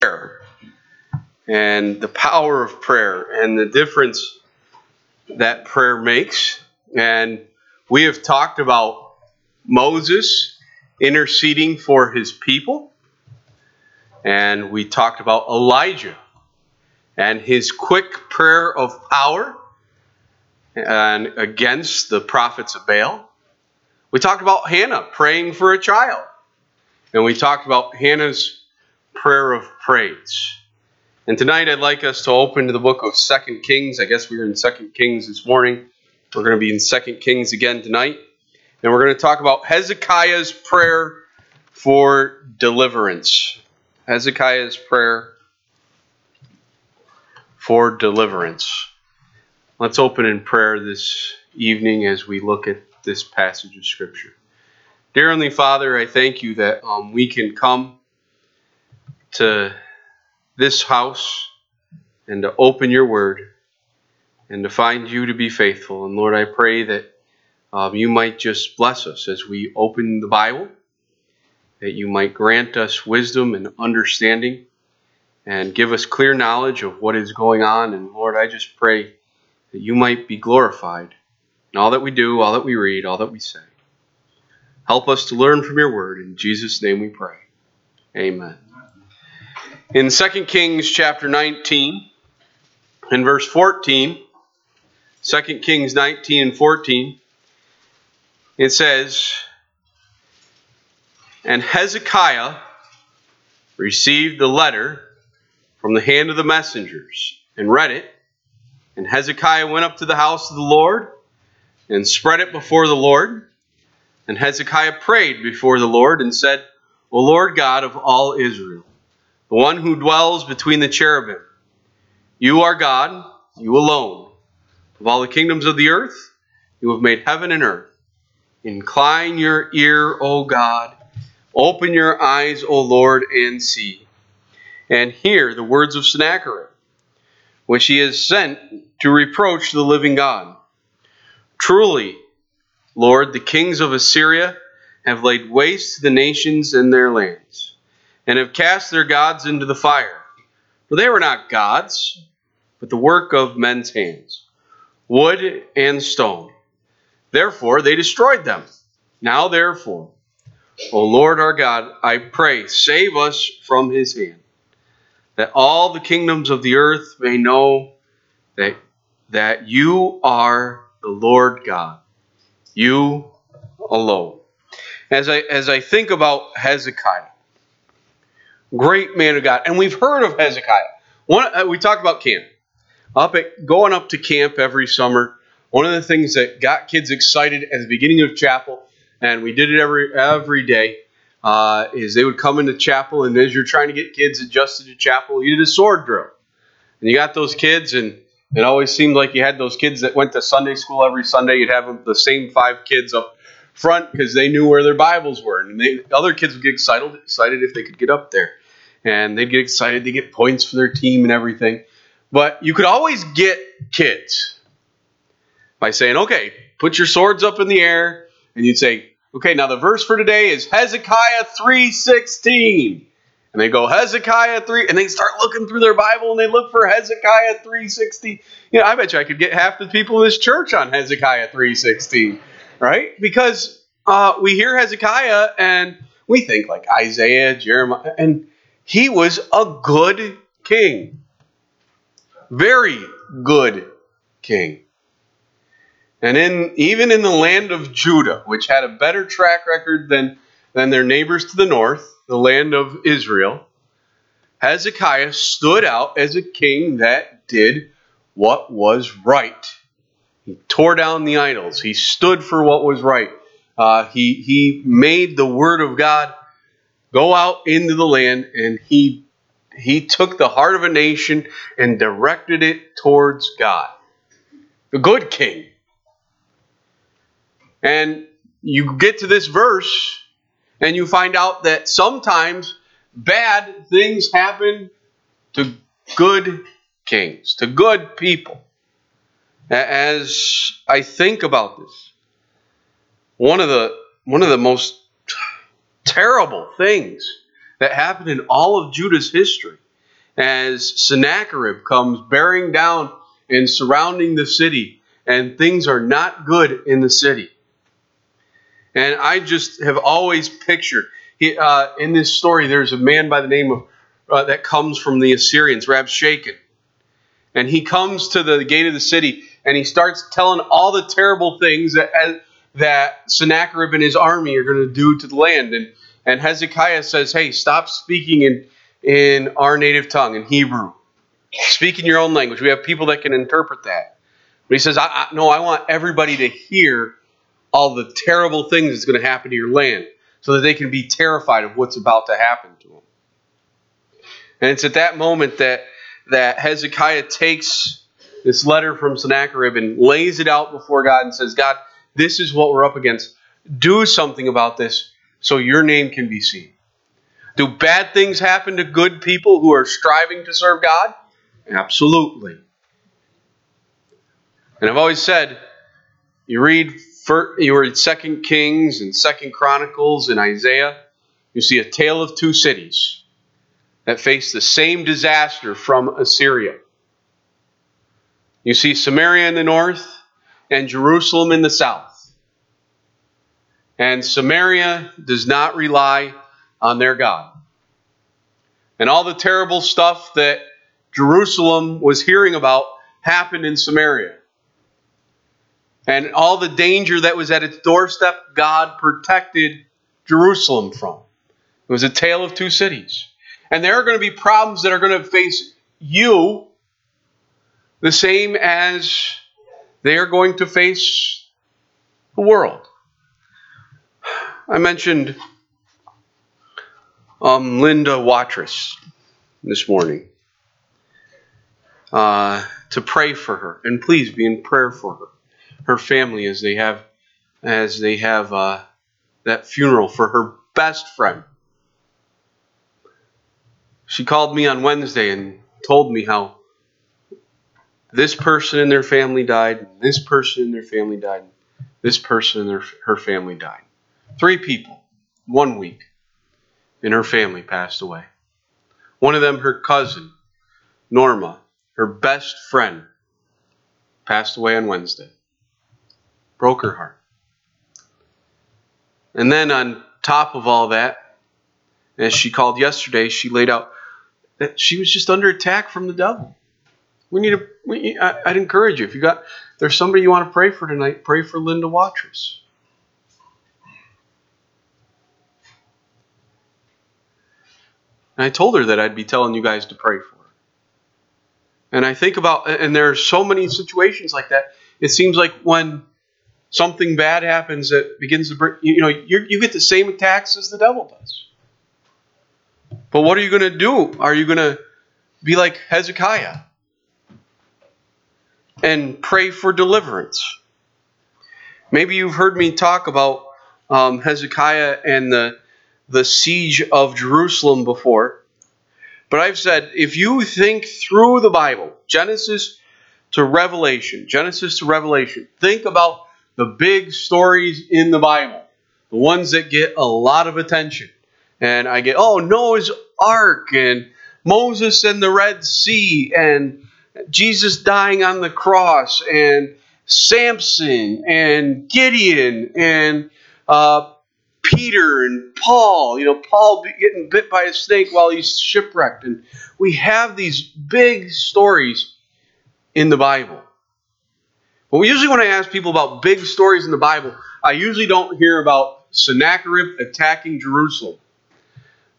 prayer and the power of prayer and the difference that prayer makes. And we have talked about Moses interceding for his people. And we talked about Elijah and his quick prayer of power and against the prophets of Baal. We talked about Hannah praying for a child. And we talked about Hannah's prayer of praise. And tonight I'd like us to open to the book of Second Kings. I guess we were in Second Kings this morning. We're going to be in Second Kings again tonight. And we're going to talk about Hezekiah's prayer for deliverance. Hezekiah's prayer for deliverance. Let's open in prayer this evening as we look at this passage of Scripture. Dear Heavenly Father, I thank you that um, we can come to this house and to open your word and to find you to be faithful. And Lord, I pray that um, you might just bless us as we open the Bible, that you might grant us wisdom and understanding and give us clear knowledge of what is going on. And Lord, I just pray that you might be glorified in all that we do, all that we read, all that we say. Help us to learn from your word. In Jesus' name we pray. Amen. In 2 Kings chapter 19 in verse 14, 2 Kings 19 and 14, it says, And Hezekiah received the letter from the hand of the messengers and read it. And Hezekiah went up to the house of the Lord and spread it before the Lord. And Hezekiah prayed before the Lord and said, O Lord God of all Israel, the one who dwells between the cherubim. You are God, you alone. Of all the kingdoms of the earth, you have made heaven and earth. Incline your ear, O God. Open your eyes, O Lord, and see. And hear the words of Sennacherib, which he has sent to reproach the living God. Truly, Lord, the kings of Assyria have laid waste the nations and their lands and have cast their gods into the fire. For they were not gods, but the work of men's hands, wood and stone. Therefore they destroyed them. Now therefore, O Lord our God, I pray, save us from his hand, that all the kingdoms of the earth may know that, that you are the Lord God, you alone. As I, as I think about Hezekiah, Great man of God. And we've heard of Hezekiah. One, uh, we talked about camp. Up at going up to camp every summer. One of the things that got kids excited at the beginning of chapel, and we did it every every day, uh, is they would come into chapel, and as you're trying to get kids adjusted to chapel, you did a sword drill, and you got those kids, and it always seemed like you had those kids that went to Sunday school every Sunday. You'd have the same five kids up front because they knew where their Bibles were, and they, other kids would get excited excited if they could get up there and they'd get excited. They get points for their team and everything. But you could always get kids by saying, okay, put your swords up in the air, and you'd say, okay, now the verse for today is Hezekiah 3.16. And they go, Hezekiah 3, and they start looking through their Bible and they look for Hezekiah 3.16. You know, I bet you I could get half the people in this church on Hezekiah 3.16, right? Because uh, we hear Hezekiah and we think like Isaiah, Jeremiah, and he was a good king. Very good king. And in even in the land of Judah, which had a better track record than, than their neighbors to the north, the land of Israel, Hezekiah stood out as a king that did what was right. He tore down the idols. He stood for what was right. Uh, he, he made the word of God go out into the land and he he took the heart of a nation and directed it towards God. The good king. And you get to this verse and you find out that sometimes bad things happen to good kings, to good people. As I think about this, one of the one of the most terrible things that happened in all of Judah's history as Sennacherib comes bearing down and surrounding the city, and things are not good in the city. And I just have always pictured he, uh, in this story, there's a man by the name of uh, that comes from the Assyrians, Rabshakeh. And he comes to the gate of the city and he starts telling all the terrible things that, that Sennacherib and his army are going to do to the land. And, and Hezekiah says, Hey, stop speaking in, in our native tongue, in Hebrew. Speak in your own language. We have people that can interpret that. But he says, I, I, No, I want everybody to hear all the terrible things that's going to happen to your land so that they can be terrified of what's about to happen to them. And it's at that moment that, that Hezekiah takes this letter from Sennacherib and lays it out before God and says, God, this is what we're up against. Do something about this so your name can be seen. Do bad things happen to good people who are striving to serve God? Absolutely. And I've always said, you read you read Second Kings and Second Chronicles and Isaiah, you see a tale of two cities that face the same disaster from Assyria. You see Samaria in the north and Jerusalem in the south. And Samaria does not rely on their God. And all the terrible stuff that Jerusalem was hearing about happened in Samaria. And all the danger that was at its doorstep, God protected Jerusalem from. It was a tale of two cities. And there are going to be problems that are going to face you the same as they are going to face the world. I mentioned um, Linda Watrous this morning uh, to pray for her, and please be in prayer for her her family as they have as they have uh, that funeral for her best friend. She called me on Wednesday and told me how this person and their family died, this person and their family died, this person and their, her family died. Three people, one week, and her family passed away. One of them, her cousin, Norma, her best friend, passed away on Wednesday broke her heart. And then on top of all that, as she called yesterday, she laid out that she was just under attack from the devil. We need to. We, I, would encourage you if you got there's somebody you want to pray for tonight. Pray for Linda Watrous. And I told her that I'd be telling you guys to pray for her. And I think about, and there are so many situations like that. It seems like when something bad happens that begins to bring, you know, you get the same attacks as the devil does. But what are you going to do? Are you going to be like Hezekiah and pray for deliverance? Maybe you've heard me talk about um, Hezekiah and the, the siege of Jerusalem before. But I've said if you think through the Bible, Genesis to Revelation, Genesis to Revelation, think about the big stories in the Bible, the ones that get a lot of attention. And I get, oh, Noah's Ark and Moses and the Red Sea and Jesus dying on the cross and Samson and Gideon and uh, Peter and Paul. You know, Paul getting bit by a snake while he's shipwrecked. And we have these big stories in the Bible. But usually when I ask people about big stories in the Bible, I usually don't hear about Sennacherib attacking Jerusalem.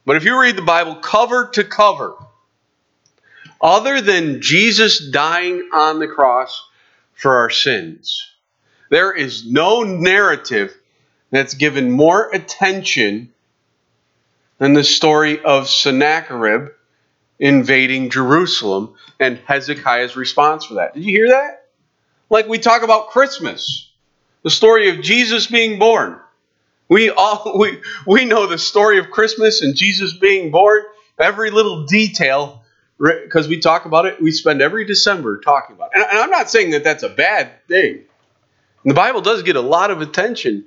But if you read the Bible cover to cover, other than Jesus dying on the cross for our sins, there is no narrative that's given more attention than the story of Sennacherib invading Jerusalem and Hezekiah's response for that. Did you hear that? like we talk about Christmas, the story of Jesus being born. We all we we know the story of Christmas and Jesus being born, every little detail because we talk about it. We spend every December talking about it. And, I'm not saying that that's a bad thing. the Bible does get a lot of attention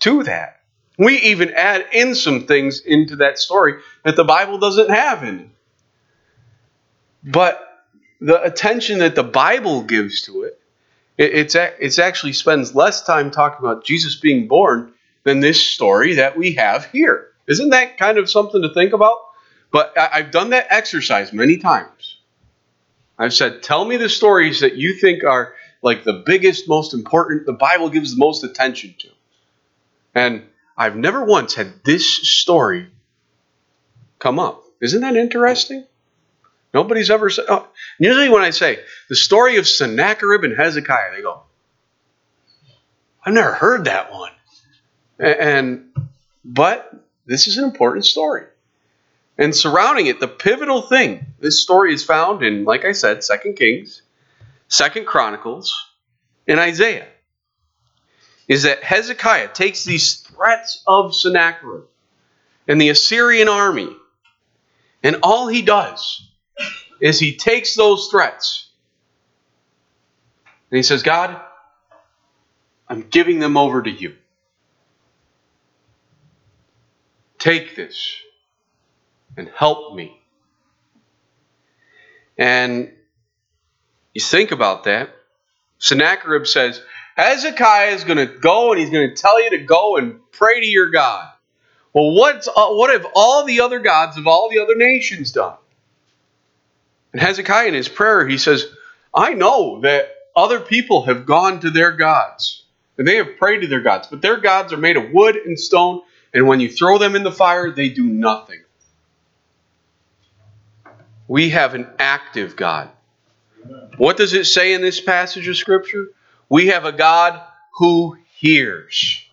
to that. We even add in some things into that story that the Bible doesn't have in it. But the attention that the Bible gives to it, it it's, it's actually spends less time talking about Jesus being born than this story that we have here. Isn't that kind of something to think about? But I've done that exercise many times. I've said, tell me the stories that you think are like the biggest, most important, the Bible gives the most attention to. And I've never once had this story come up. Isn't that interesting? Nobody's ever said. Oh, usually, when I say the story of Sennacherib and Hezekiah, they go, "I've never heard that one." And but this is an important story, and surrounding it, the pivotal thing. This story is found in, like I said, Second Kings, Second Chronicles, and Isaiah. Is that Hezekiah takes these threats of Sennacherib and the Assyrian army, and all he does is he takes those threats and he says, God, I'm giving them over to you. Take this and help me. And you think about that. Sennacherib says, Hezekiah is going to go and he's going to tell you to go and pray to your God. Well, what's, uh, what have all the other gods of all the other nations done? And Hezekiah, in his prayer, he says, I know that other people have gone to their gods and they have prayed to their gods, but their gods are made of wood and stone, and when you throw them in the fire, they do nothing. We have an active God. What does it say in this passage of Scripture? We have a God who hears.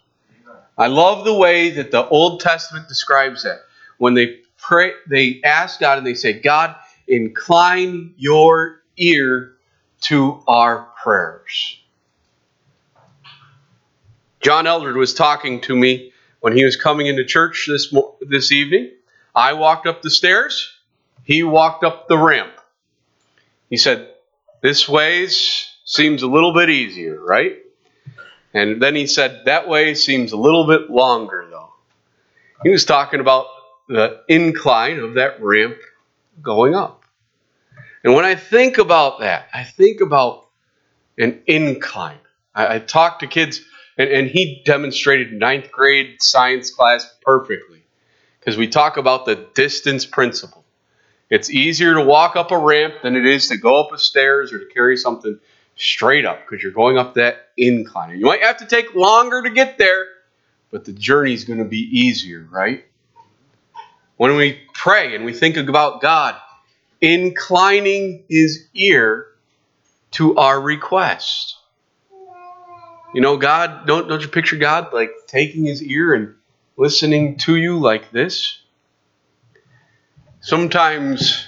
I love the way that the Old Testament describes that. When they pray, they ask God and they say, God, incline your ear to our prayers. John Eldred was talking to me when he was coming into church this, this evening. I walked up the stairs, he walked up the ramp. He said, This ways seems a little bit easier, right? And then he said, That way seems a little bit longer, though. He was talking about the incline of that ramp going up. And when I think about that, I think about an incline. I, I talk to kids, and, and he demonstrated ninth grade science class perfectly because we talk about the distance principle. It's easier to walk up a ramp than it is to go up a stairs or to carry something straight up because you're going up that incline. You might have to take longer to get there, but the journey is going to be easier, right? When we pray and we think about God, inclining his ear to our request. You know, God, don't, don't you picture God like taking his ear and listening to you like this? Sometimes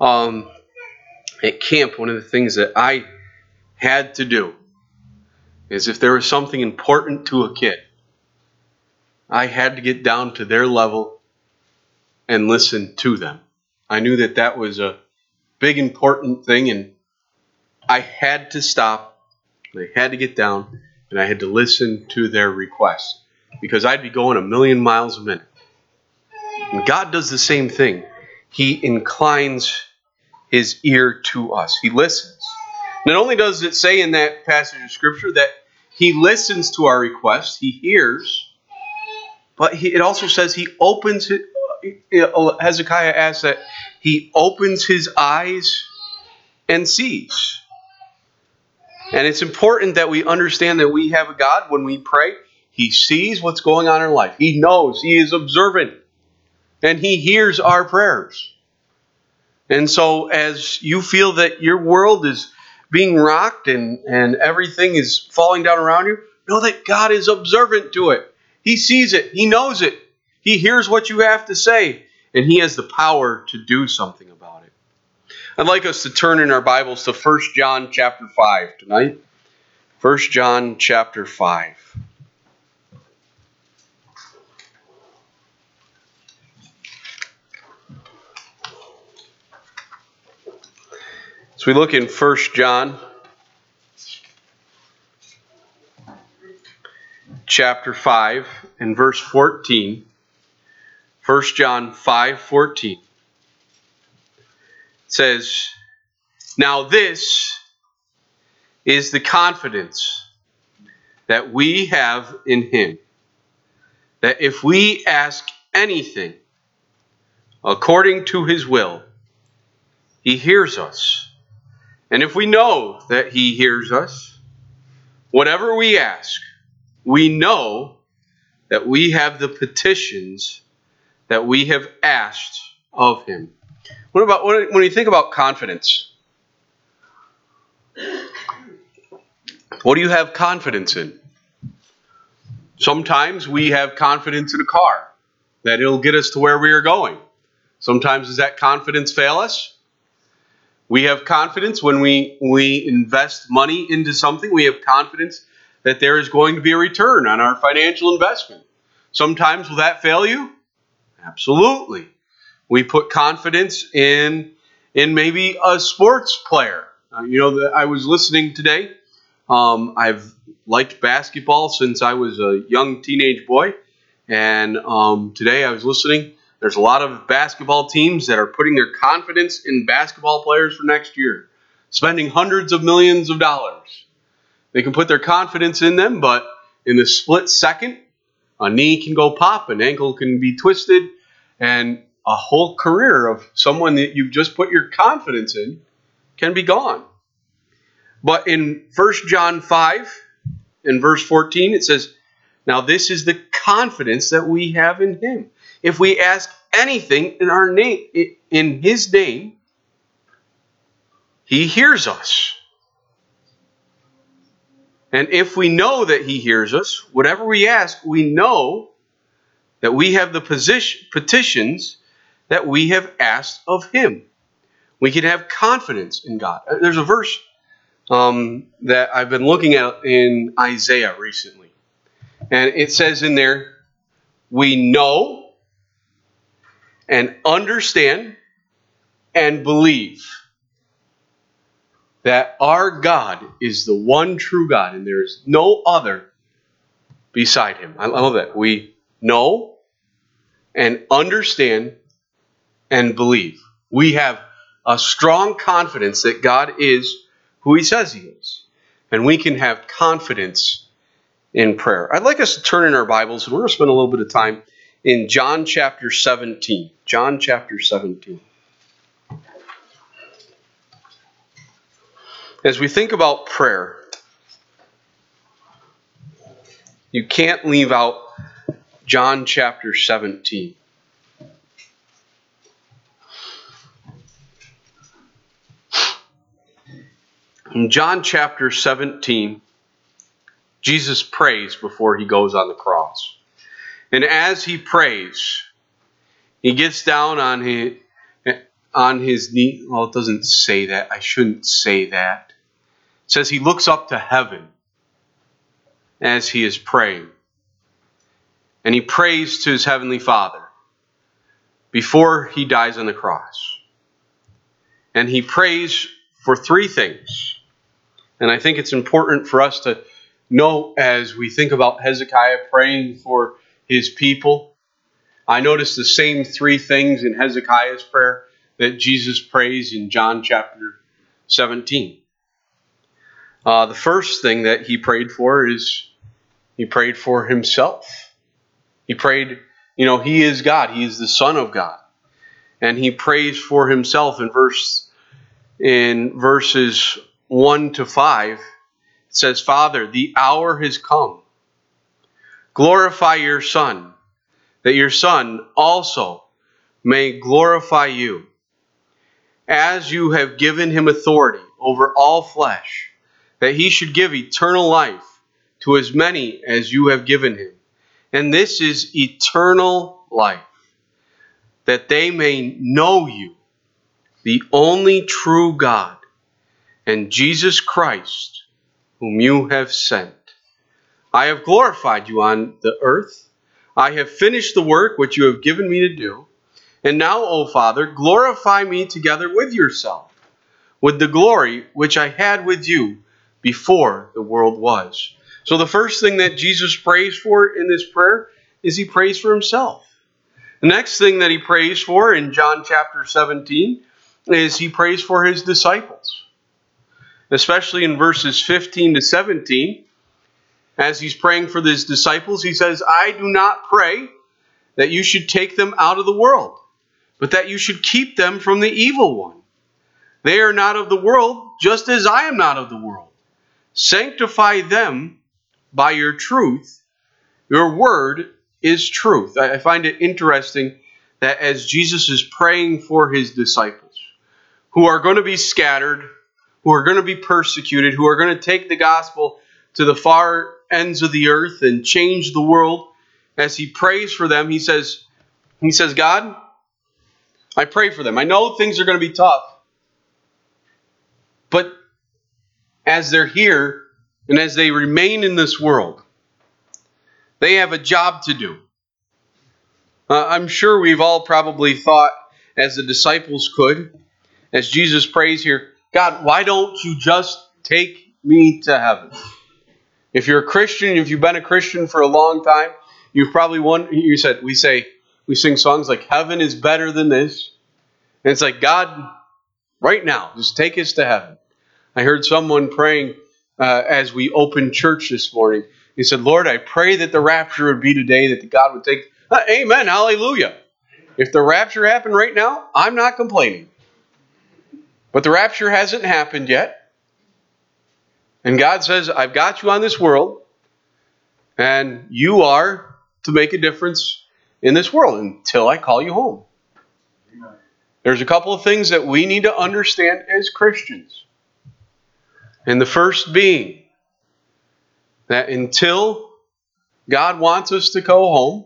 um, at camp, one of the things that I had to do is if there was something important to a kid, I had to get down to their level and listen to them. I knew that that was a big, important thing, and I had to stop. I had to get down, and I had to listen to their requests because I'd be going a million miles a minute. God does the same thing. He inclines his ear to us, He listens. Not only does it say in that passage of Scripture that He listens to our requests, He hears, but he, it also says He opens it Hezekiah asks that he opens his eyes and sees. And it's important that we understand that we have a God when we pray. He sees what's going on in our life. He knows. He is observant. And He hears our prayers. And so, as you feel that your world is being rocked and, and everything is falling down around you, know that God is observant to it. He sees it, He knows it, he hears what you have to say, and he has the power to do something about it. I'd like us to turn in our Bibles to 1 John chapter 5 tonight. 1 John chapter 5. So we look in 1 John chapter 5 and verse 14. 1 John 5:14. says, Now this is the confidence that we have in Him, that if we ask anything according to His will, He hears us. And if we know that He hears us, whatever we ask, we know that we have the petitions that we have asked of Him. What about when you think about confidence? What do you have confidence in? Sometimes we have confidence in a car that it'll get us to where we are going. Sometimes does that confidence fail us? We have confidence when we, we invest money into something. We have confidence that there is going to be a return on our financial investment. Sometimes will that fail you? Absolutely. We put confidence in in maybe a sports player. Uh, you know, the, I was listening today. Um, I've liked basketball since I was a young teenage boy, and um, today I was listening. There's a lot of basketball teams that are putting their confidence in basketball players for next year, spending hundreds of millions of dollars. They can put their confidence in them, but in the split second, a knee can go pop, an ankle can be twisted, and a whole career of someone that you've just put your confidence in can be gone. But in 1 John 5, in verse 14, it says, Now this is the confidence that we have in him. If we ask anything in our name in his name, he hears us. And if we know that he hears us, whatever we ask, we know that we have the position, petitions that we have asked of him. We can have confidence in God. Uh, there's a verse um, that I've been looking at in Isaiah recently. And it says in there, we know and understand and believe that our God is the one true God and there is no other beside him. I love that. We know and understand and believe. We have a strong confidence that God is who he says he is. And we can have confidence in prayer. I'd like us to turn in our Bibles and we're going to spend a little bit of time in John chapter 17. John chapter 17. As we think about prayer, you can't leave out John chapter 17. In John chapter 17, Jesus prays before he goes on the cross. And as he prays, he gets down on his, on his knee. Well, it doesn't say that. I shouldn't say that. It says he looks up to heaven as he is praying. And he prays to his heavenly Father before he dies on the cross. And he prays for three things. And I think it's important for us to know as we think about Hezekiah praying for his people. I notice the same three things in Hezekiah's prayer that Jesus prays in John chapter 17. Uh, the first thing that he prayed for is he prayed for himself. He prayed, you know, he is God, he is the Son of God. And he prays for himself in verse in verses 1 to 5, it says, Father, the hour has come. Glorify your Son, that your Son also may glorify you, as you have given him authority over all flesh, that he should give eternal life to as many as you have given him. And this is eternal life, that they may know you, the only true God and Jesus Christ, whom you have sent. I have glorified you on the earth. I have finished the work which you have given me to do. And now, O Father, glorify me together with yourself, with the glory which I had with you before the world was. So, the first thing that Jesus prays for in this prayer is he prays for himself. The next thing that he prays for in John chapter 17 is he prays for his disciples. Especially in verses 15 to 17, as he's praying for his disciples, he says, I do not pray that you should take them out of the world, but that you should keep them from the evil one. They are not of the world, just as I am not of the world. Sanctify them by your truth. Your word is truth. I find it interesting that as Jesus is praying for his disciples, who are going to be scattered, who are going to be persecuted, who are going to take the gospel to the far ends of the earth and change the world, as he prays for them, he says, he says, God, I pray for them. I know things are going to be tough. But as they're here and as they remain in this world, they have a job to do. Uh, I'm sure we've all probably thought, as the disciples could, as Jesus prays here, God, why don't you just take me to heaven? If you're a Christian, if you've been a Christian for a long time, you've probably won. You said we say we sing songs like "Heaven is better than this," and it's like God, right now, just take us to heaven. I heard someone praying uh, as we opened church this morning. He said, "Lord, I pray that the rapture would be today, that God would take." Uh, amen, hallelujah. If the rapture happened right now, I'm not complaining. But the rapture hasn't happened yet. And God says, I've got you on this world, and you are to make a difference in this world until I call you home. There's a couple of things that we need to understand as Christians. And the first being that until God wants us to go home,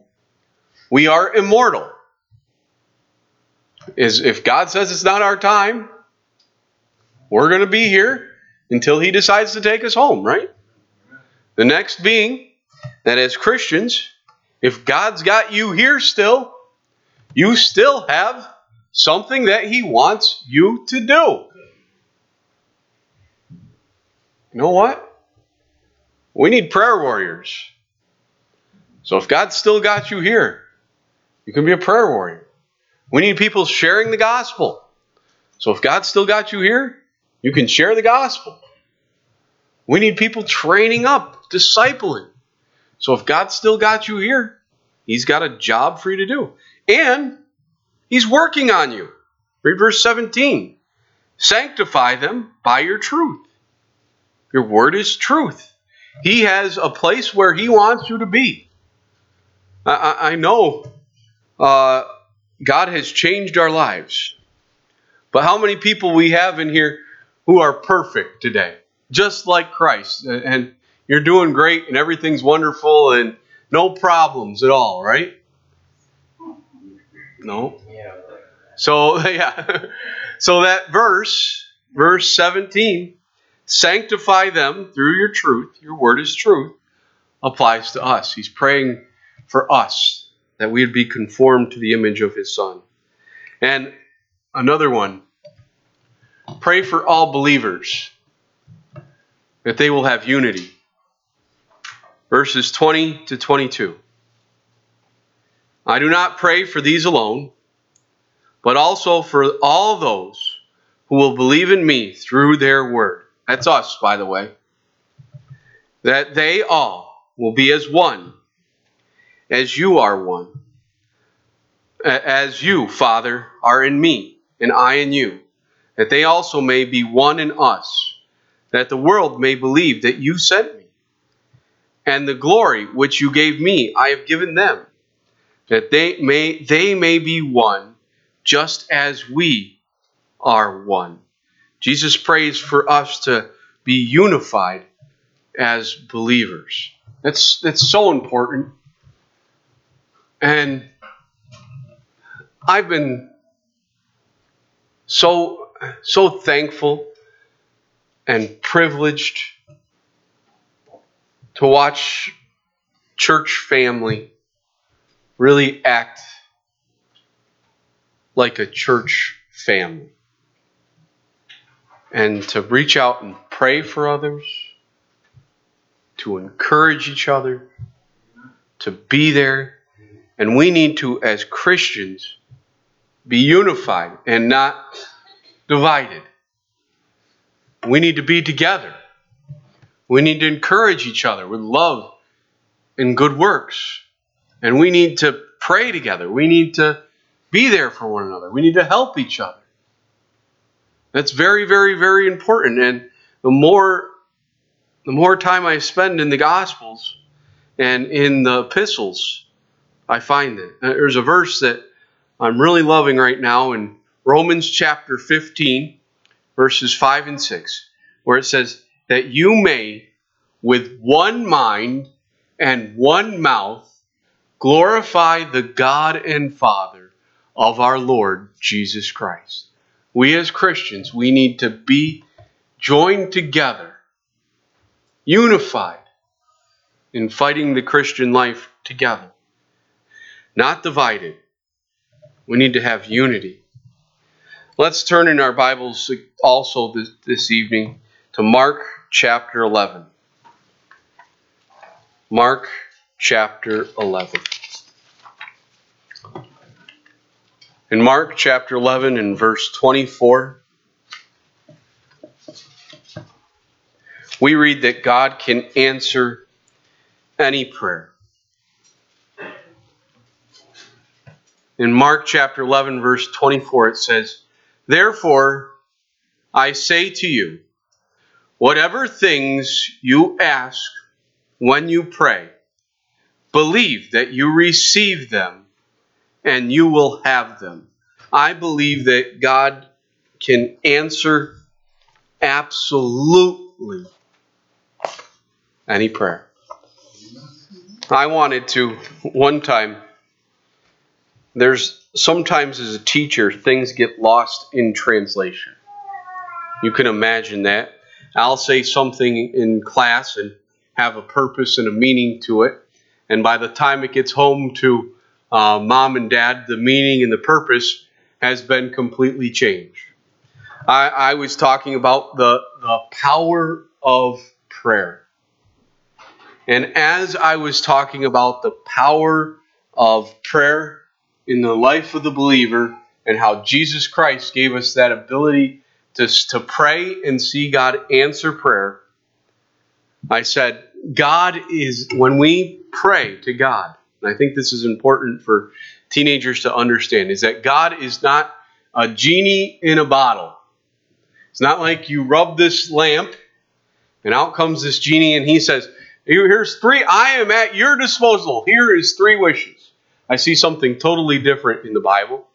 we are immortal. Is if God says it's not our time, we're going to be here until he decides to take us home, right? The next being that as Christians, if God's got you here still, you still have something that he wants you to do. You know what? We need prayer warriors. So if God's still got you here, you can be a prayer warrior. We need people sharing the gospel. So if God's still got you here, you can share the gospel. We need people training up, discipling. So if God's still got you here, He's got a job for you to do. And He's working on you. Read verse 17. Sanctify them by your truth. Your word is truth. He has a place where He wants you to be. I, I know uh, God has changed our lives. But how many people we have in here who are perfect today, just like Christ. And you're doing great and everything's wonderful and no problems at all, right? No. So, yeah. So that verse, verse 17, sanctify them through your truth, your word is truth, applies to us. He's praying for us that we'd be conformed to the image of his son. And another one, pray for all believers that they will have unity. Verses 20 to 22. I do not pray for these alone, but also for all those who will believe in me through their word. That's us, by the way. That they all will be as one, as you are one. As you, Father, are in me, and I in you that they also may be one in us, that the world may believe that you sent me. And the glory which you gave me, I have given them, that they may they may be one, just as we are one. Jesus prays for us to be unified as believers. That's that's so important. And I've been so so thankful and privileged to watch church family really act like a church family and to reach out and pray for others, to encourage each other, to be there. And we need to, as Christians, be unified and not divided. We need to be together. We need to encourage each other with love and good works. And we need to pray together. We need to be there for one another. We need to help each other. That's very, very, very important. And the more the more time I spend in the Gospels and in the epistles, I find that. Uh, there's a verse that I'm really loving right now in Romans chapter 15, verses 5 and 6, where it says, That you may, with one mind and one mouth, glorify the God and Father of our Lord Jesus Christ. We as Christians, we need to be joined together, unified in fighting the Christian life together, not divided. We need to have unity. Let's turn in our Bibles also this, this evening to Mark chapter 11. Mark chapter 11. In Mark chapter 11 and verse 24, we read that God can answer any prayer. In Mark chapter 11, verse 24, it says, Therefore, I say to you, whatever things you ask when you pray, believe that you receive them and you will have them. I believe that God can answer absolutely any prayer. I wanted to one time there's sometimes as a teacher, things get lost in translation. You can imagine that. I'll say something in class and have a purpose and a meaning to it. And by the time it gets home to uh, mom and dad, the meaning and the purpose has been completely changed. I, I was talking about the, the power of prayer. And as I was talking about the power of prayer, in the life of the believer and how Jesus Christ gave us that ability to, to pray and see God answer prayer. I said, God is, when we pray to God, and I think this is important for teenagers to understand, is that God is not a genie in a bottle. It's not like you rub this lamp and out comes this genie and he says, Here's three, I am at your disposal. Here is three wishes. I see something totally different in the Bible.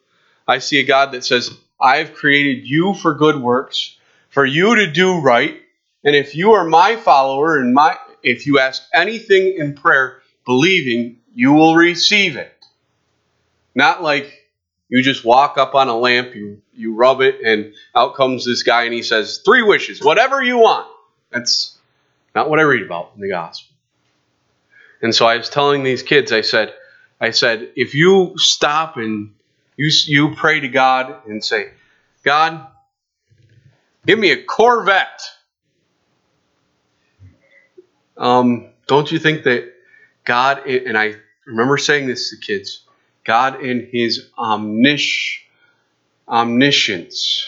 I see a God that says, I have created you for good works, for you to do right. And if you are my follower and my if you ask anything in prayer, believing, you will receive it. Not like you just walk up on a lamp, you, you rub it, and out comes this guy and he says, Three wishes, whatever you want. That's not what I read about in the gospel. And so I was telling these kids, I said, I said, if you stop and you, you pray to God and say, God, give me a Corvette. Um, don't you think that God, and I remember saying this to kids, God in His omnish, omniscience,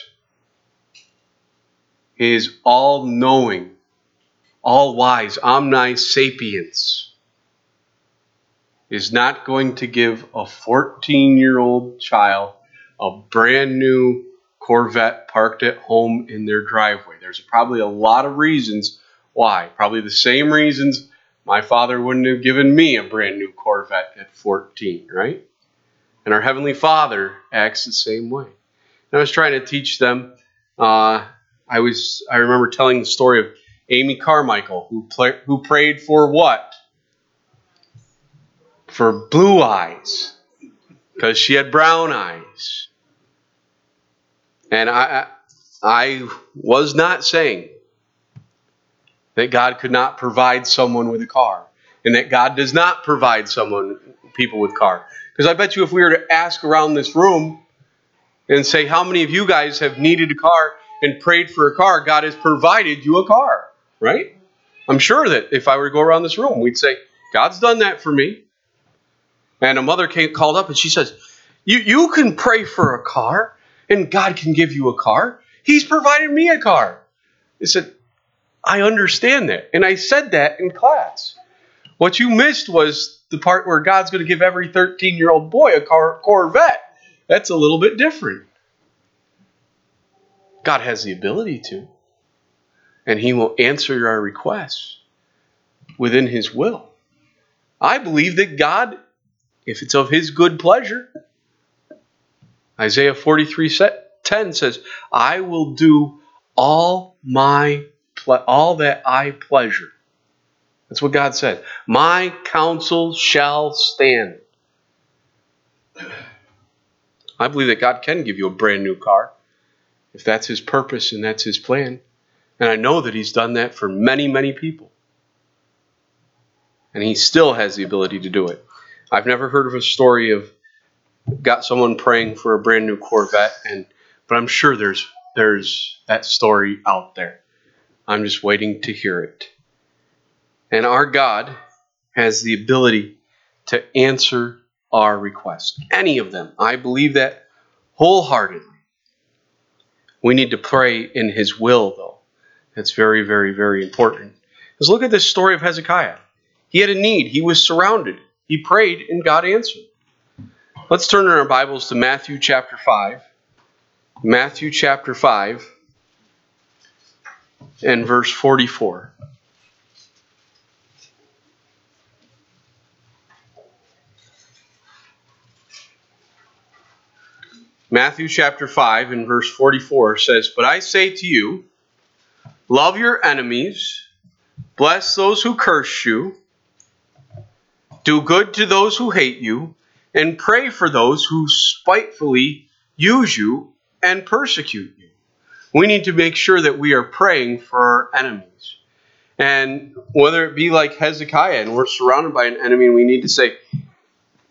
His all knowing, all wise, omni sapience, is not going to give a 14 year old child a brand new Corvette parked at home in their driveway. There's probably a lot of reasons why. Probably the same reasons my father wouldn't have given me a brand new Corvette at 14, right? And our Heavenly Father acts the same way. And I was trying to teach them. Uh, I was I remember telling the story of Amy Carmichael, who play, who prayed for what? For blue eyes because she had brown eyes. And I, I was not saying that God could not provide someone with a car and that God does not provide someone people with car. Because I bet you if we were to ask around this room and say how many of you guys have needed a car and prayed for a car, God has provided you a car, right? I'm sure that if I were to go around this room, we'd say, God's done that for me. And a mother came, called up and she says, you, you can pray for a car and God can give you a car. He's provided me a car. I said, I understand that. And I said that in class. What you missed was the part where God's going to give every 13 year old boy a car, Corvette. That's a little bit different. God has the ability to, and He will answer our requests within His will. I believe that God, if it's of His good pleasure, Isaiah 43 10 says, I will do all my ple- all that I pleasure. That's what God said. My counsel shall stand. I believe that God can give you a brand new car if that's His purpose and that's His plan. And I know that He's done that for many, many people. And He still has the ability to do it. I've never heard of a story of got someone praying for a brand new Corvette, and but I'm sure there's there's that story out there. I'm just waiting to hear it. And our God has the ability to answer our requests, any of them. I believe that wholeheartedly. We need to pray in His will, though. That's very, very, very important. Because look at this story of Hezekiah. He had a need, he was surrounded. He prayed, and God answered. Let's turn in our Bibles to Matthew chapter 5. Matthew chapter 5 and verse 44. Matthew chapter 5 and verse 44 says, But I say to you, love your enemies, bless those who curse you, do good to those who hate you, and pray for those who spitefully use you and persecute you. We need to make sure that we are praying for our enemies. And whether it be like Hezekiah and we're surrounded by an enemy and we need to say,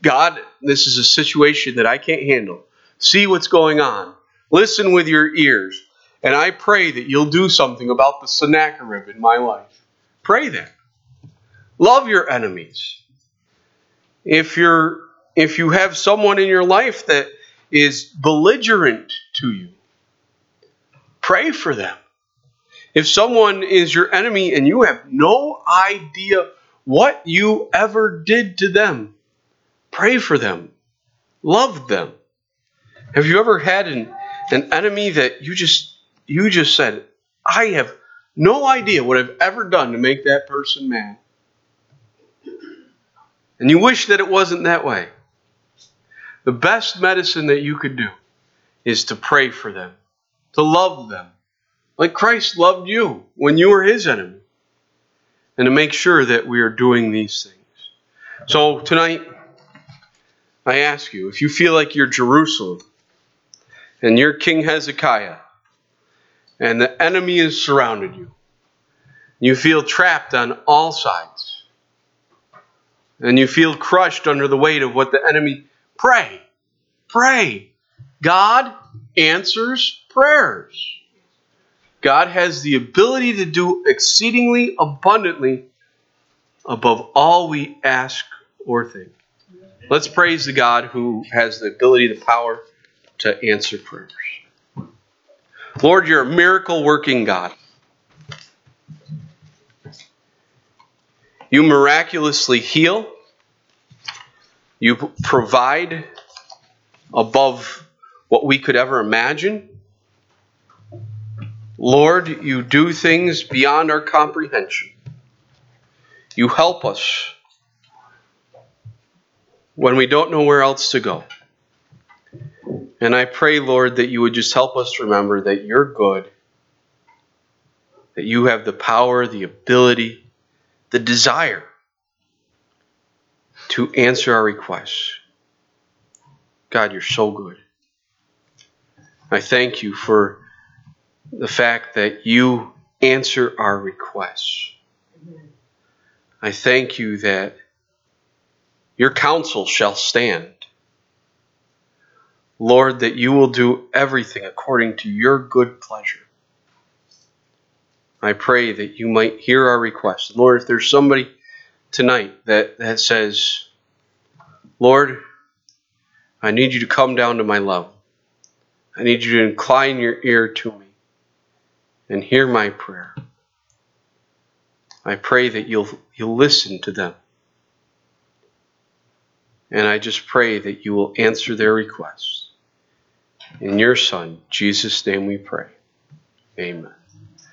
God, this is a situation that I can't handle. See what's going on. Listen with your ears. And I pray that you'll do something about the Sennacherib in my life. Pray that. Love your enemies. If you're if you have someone in your life that is belligerent to you, pray for them. If someone is your enemy and you have no idea what you ever did to them, pray for them. Love them. Have you ever had an, an enemy that you just you just said, I have no idea what I've ever done to make that person mad? And you wish that it wasn't that way. The best medicine that you could do is to pray for them, to love them, like Christ loved you when you were his enemy, and to make sure that we are doing these things. So tonight, I ask you if you feel like you're Jerusalem, and you're King Hezekiah, and the enemy has surrounded you. You feel trapped on all sides. And you feel crushed under the weight of what the enemy pray. Pray. God answers prayers. God has the ability to do exceedingly abundantly above all we ask or think. Let's praise the God who has the ability, the power, to answer prayers. Lord, you're a miracle working God. You miraculously heal. You provide above what we could ever imagine. Lord, you do things beyond our comprehension. You help us when we don't know where else to go. And I pray, Lord, that you would just help us remember that you're good, that you have the power, the ability, the desire to answer our requests. God, you're so good. I thank you for the fact that you answer our requests. I thank you that your counsel shall stand. Lord, that you will do everything according to your good pleasure. I pray that you might hear our requests. Lord, if there's somebody tonight that, that says, Lord, I need you to come down to my level. I need you to incline your ear to me. and hear my prayer. I pray that you'll, you'll listen to them. And I just pray that you will answer their requests. In your Son, Jesus' name we pray. Amen.